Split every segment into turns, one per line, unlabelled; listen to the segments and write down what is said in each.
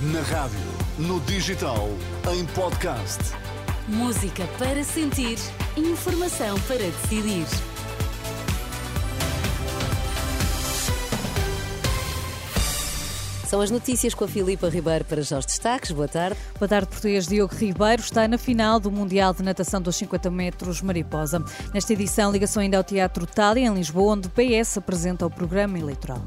Na rádio, no digital, em podcast.
Música para sentir, informação para decidir. São as notícias com a Filipa Ribeiro para já os destaques. Boa tarde.
Boa tarde, português Diogo Ribeiro está na final do Mundial de Natação dos 50 metros mariposa. Nesta edição, ligação ainda ao Teatro Tália, em Lisboa, onde o PS apresenta o programa eleitoral.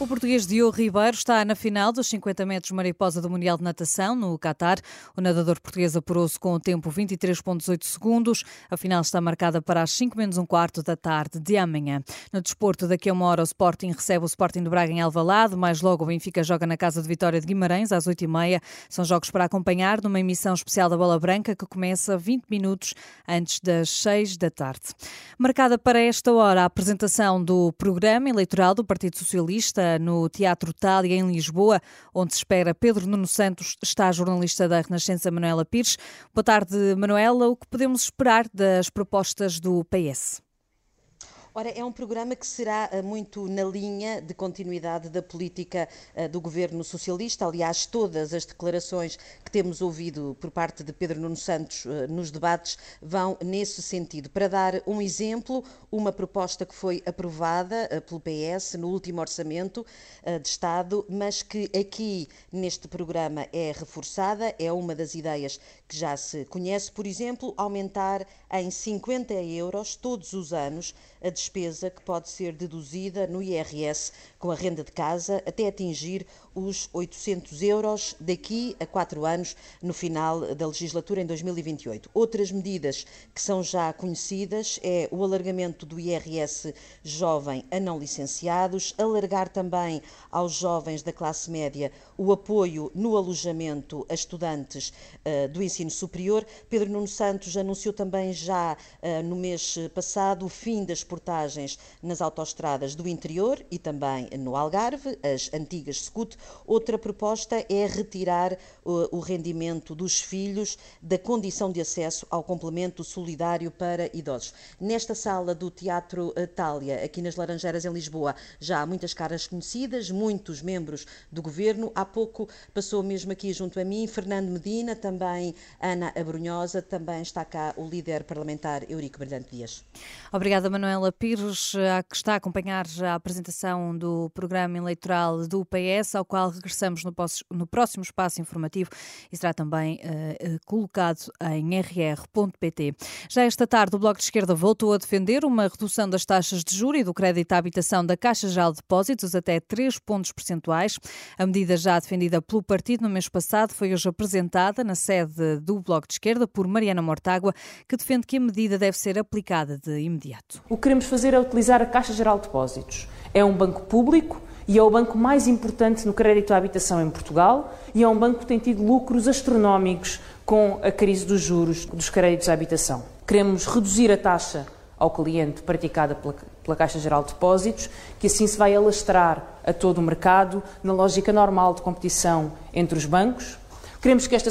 O português Diogo Ribeiro está na final dos 50 metros mariposa do Mundial de Natação, no Qatar. O nadador português apurou-se com o tempo 23,8 segundos. A final está marcada para as 5 menos um quarto da tarde de amanhã. No desporto, daqui a uma hora, o Sporting recebe o Sporting de Braga em Alvalade. Mais logo, o Benfica joga na Casa de Vitória de Guimarães, às 8h30. São jogos para acompanhar numa emissão especial da Bola Branca que começa 20 minutos antes das 6 da tarde. Marcada para esta hora a apresentação do programa eleitoral do Partido Socialista no Teatro Tália, em Lisboa, onde se espera Pedro Nuno Santos, está a jornalista da Renascença Manuela Pires. Boa tarde, Manuela. O que podemos esperar das propostas do PS?
Ora, é um programa que será eh, muito na linha de continuidade da política eh, do governo socialista. Aliás, todas as declarações que temos ouvido por parte de Pedro Nuno Santos eh, nos debates vão nesse sentido. Para dar um exemplo, uma proposta que foi aprovada pelo PS no último orçamento de Estado, mas que aqui neste programa é reforçada, é uma das ideias que já se conhece, por exemplo, aumentar em 50 euros todos os anos a despesa que pode ser deduzida no IRS com a renda de casa até atingir os 800 euros daqui a quatro anos, no final da legislatura em 2028. Outras medidas que são já conhecidas é o alargamento do IRS jovem a não licenciados, alargar também aos jovens da classe média o apoio no alojamento a estudantes uh, do ensino superior. Pedro Nuno Santos anunciou também já uh, no mês passado o fim das nas autoestradas do interior e também no Algarve, as antigas SCUT. Outra proposta é retirar o rendimento dos filhos da condição de acesso ao complemento solidário para idosos. Nesta sala do Teatro Itália, aqui nas Laranjeiras, em Lisboa, já há muitas caras conhecidas, muitos membros do governo. Há pouco passou mesmo aqui junto a mim Fernando Medina, também Ana Abrunhosa, também está cá o líder parlamentar Eurico Brilhante Dias.
Obrigada, Manuela Pires, que está a acompanhar a apresentação do programa eleitoral do PS, ao qual regressamos no, próximo espaço informativo e será também uh, colocado em rr.pt. Já esta tarde, o Bloco de Esquerda voltou a defender uma redução das taxas de juros e do crédito à habitação da Caixa Geral de Depósitos até 3 pontos percentuais. A medida já defendida pelo partido no mês passado foi hoje apresentada na sede do Bloco de Esquerda por Mariana Mortágua, que defende que a medida deve ser aplicada de imediato.
O que queremos fazer é utilizar a Caixa Geral de Depósitos. É um banco público e é o banco mais importante no crédito à habitação em Portugal e é um banco que tem tido lucros astronómicos com a crise dos juros dos créditos à habitação. Queremos reduzir a taxa ao cliente praticada pela, pela Caixa Geral de Depósitos, que assim se vai alastrar a todo o mercado na lógica normal de competição entre os bancos. Queremos que esta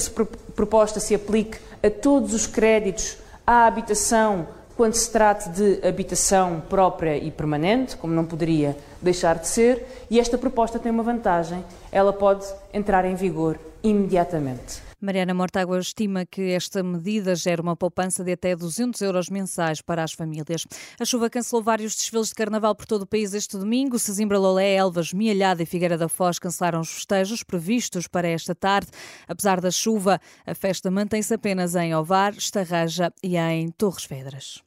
proposta se aplique a todos os créditos à habitação quando se trata de habitação própria e permanente, como não poderia deixar de ser, e esta proposta tem uma vantagem, ela pode entrar em vigor imediatamente.
Mariana Mortágua estima que esta medida gera uma poupança de até 200 euros mensais para as famílias. A chuva cancelou vários desfiles de carnaval por todo o país este domingo. Sesimbra, Lolé, Elvas, Mialhada e Figueira da Foz cancelaram os festejos previstos para esta tarde. Apesar da chuva, a festa mantém-se apenas em Ovar, Estarraja e em Torres Vedras.